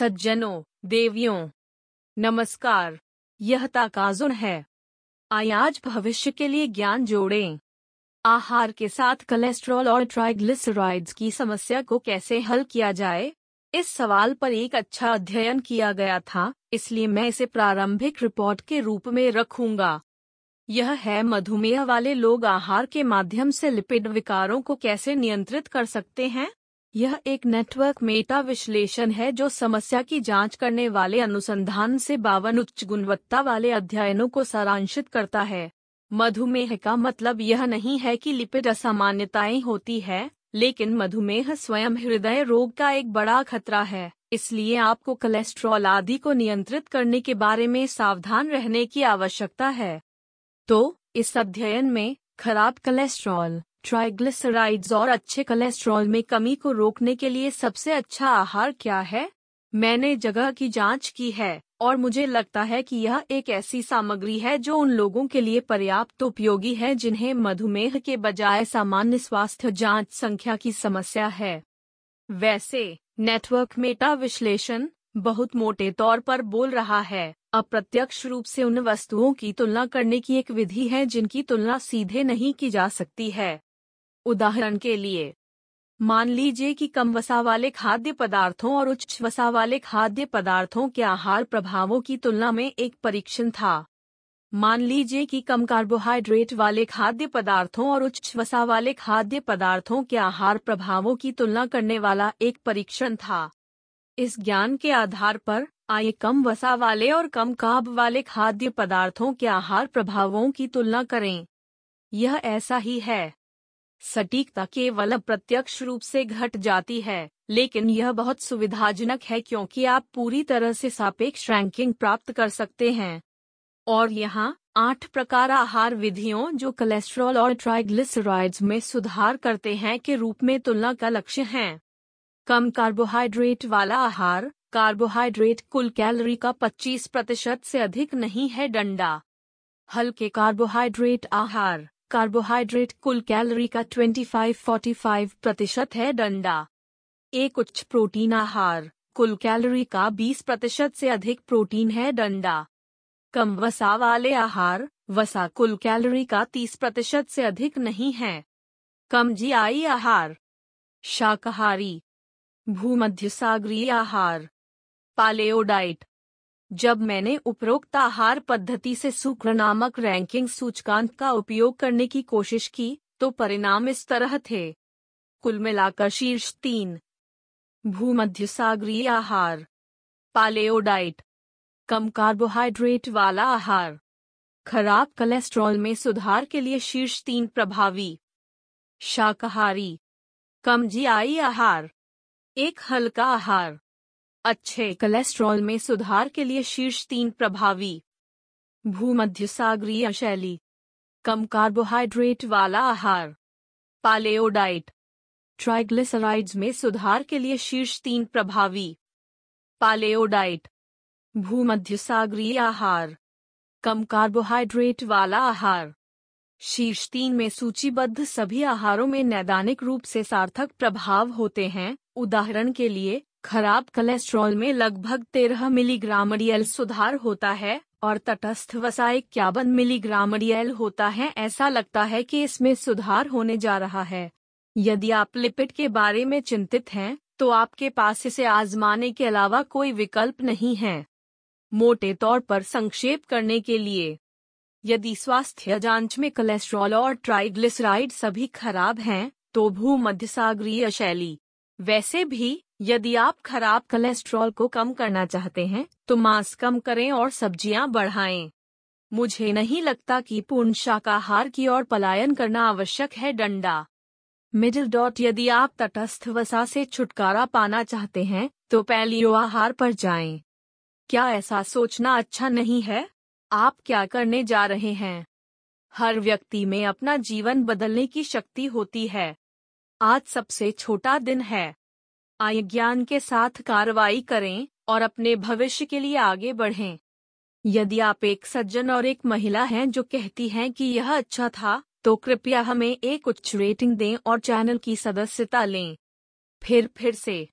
सज्जनों, देवियों, नमस्कार, यह ताकाजुन है। आज भविष्य के लिए ज्ञान जोड़ें। आहार के साथ कोलेस्ट्रॉल और ट्राइग्लिसराइड्स की समस्या को कैसे हल किया जाए? इस सवाल पर एक अच्छा अध्ययन किया गया था, इसलिए मैं इसे प्रारंभिक रिपोर्ट के रूप में रखूँगा। यह है, मधुमेह वाले लोग आहार के माध्यम से लिपिड विकारों को कैसे नियंत्रित कर सकते हैं? यह एक नेटवर्क मेटा विश्लेषण है जो समस्या की जाँच करने वाले अनुसंधान से बावन उच्च गुणवत्ता वाले अध्ययनों को सारांशित करता है। मधुमेह का मतलब यह नहीं है कि लिपिड असामान्यताएँ होती है, लेकिन मधुमेह स्वयं हृदय रोग का एक बड़ा खतरा है, इसलिए आपको कोलेस्ट्रॉल आदि को नियंत्रित करने के बारे में सावधान रहने की आवश्यकता है। तो इस अध्ययन में, खराब कोलेस्ट्रॉल ट्राइग्लिसराइड्स और अच्छे कोलेस्ट्रॉल में कमी को रोकने के लिए सबसे अच्छा आहार क्या है? मैंने जगह की जाँच की है, और मुझे लगता है कि यह एक ऐसी सामग्री है जो उन लोगों के लिए पर्याप्त उपयोगी है जिन्हें मधुमेह के बजाय सामान्य स्वास्थ्य जाँच संख्या की समस्या है। वैसे, नेटवर्क मेटा विश्लेषण बहुत मोटे तौर पर बोल रहा है। अप्रत्यक्ष रूप से उन वस्तुओं की तुलना करने की एक विधि है जिनकी तुलना सीधे नहीं की जा सकती है। उदाहरण के लिए, मान लीजिए कि कम वसा वाले खाद्य पदार्थों और उच्च वसा वाले खाद्य पदार्थों के आहार प्रभावों की तुलना में एक परीक्षण था। मान लीजिए कि कम कार्बोहाइड्रेट वाले खाद्य पदार्थों और उच्च वसा वाले खाद्य पदार्थों के आहार प्रभावों की तुलना करने वाला एक परीक्षण था। इस ज्ञान के आधार पर, आइए कम वसा वाले और कम काब वाले खाद्य पदार्थों के आहार प्रभावों की तुलना करें। यह ऐसा ही है। सटीकता केवल अप्रत्यक्ष रूप से घट जाती है, लेकिन यह बहुत सुविधाजनक है क्योंकि आप पूरी तरह से सापेक्ष रैंकिंग प्राप्त कर सकते हैं। और यहाँ, आठ प्रकार आहार विधियों जो कोलेस्ट्रॉल और ट्राइग्लिसराइड्स में सुधार करते हैं के रूप में तुलना का लक्ष्य है। कम कार्बोहाइड्रेट वाला आहार कार्बोहाइड्रेट कुल कैलोरी का 25 प्रतिशत से अधिक नहीं है डंडा। हल्के कार्बोहाइड्रेट आहार। कार्बोहाइड्रेट कुल कैलोरी का 25-45 प्रतिशत है डंडा। एक उच्च प्रोटीन आहार, कुल कैलोरी का 20 प्रतिशत से अधिक प्रोटीन है डंडा। कम वसा वाले आहार, वसा कुल कैलोरी का 30 प्रतिशत से अधिक नहीं है। कम जीआई आहार। शाकाहारी। भूमध्य सागरीय आहार। पालेओडाइट। जब मैंने उपरोक्त आहार पद्धति से शुक्र नामक रैंकिंग सूचकांक का उपयोग करने की कोशिश की तो परिणाम इस तरह थे। कुल मिलाकर शीर्ष तीन। भूमध्य सागरीय आहार। पालेओडाइट। कम कार्बोहाइड्रेट वाला आहार। खराब कोलेस्ट्रॉल में सुधार के लिए शीर्ष तीन प्रभावी। शाकाहारी। कम जीआई आहार। एक हल्का आहार। अच्छे कोलेस्ट्रॉल में सुधार के लिए शीर्ष तीन प्रभावी भूमध्य सागरीय शैली, कम कार्बोहाइड्रेट वाला आहार पालेओडाइट ट्राइग्लिसराइड्स में सुधार के लिए शीर्ष तीन प्रभावी पालेओडाइट भूमध्य सागरीय आहार, कम कार्बोहाइड्रेट वाला आहार। शीर्ष तीन में सूचीबद्ध सभी आहारों में नैदानिक रूप से सार्थक प्रभाव होते हैं। उदाहरण के लिए खराब कोलेस्ट्रॉल में लगभग तेरह मिलीग्राम रियल सुधार होता है और तटस्थ वसा इक्यावन मिलीग्राम रियल होता है। ऐसा लगता है कि इसमें सुधार होने जा रहा है। यदि आप लिपिड के बारे में चिंतित हैं तो आपके पास इसे आजमाने के अलावा कोई विकल्प नहीं है। मोटे तौर पर संक्षेप करने के लिए, यदि स्वास्थ्य जाँच में कोलेस्ट्रॉल और ट्राइग्लिसराइड सभी खराब हैं तो भूमध्य सागरीय शैली, वैसे भी यदि आप खराब कोलेस्ट्रॉल को कम करना चाहते हैं तो मांस कम करें और सब्ज़ियाँ बढ़ाएँ। मुझे नहीं लगता कि पूर्ण शाकाहार की ओर पलायन करना आवश्यक है डंडा। मिडिल डॉट यदि आप तटस्थ वसा से छुटकारा पाना चाहते हैं तो पैलियो आहार पर जाएँ। क्या ऐसा सोचना अच्छा नहीं है? आप क्या करने जा रहे हैं? हर व्यक्ति में अपना जीवन बदलने की शक्ति होती है। आज सबसे छोटा दिन है। आय ज्ञान के साथ कार्रवाई करें और अपने भविष्य के लिए आगे बढ़ें। यदि आप एक सज्जन और एक महिला हैं जो कहती हैं कि यह अच्छा था तो कृपया हमें एक उच्च रेटिंग दें और चैनल की सदस्यता लें। फिर फिर से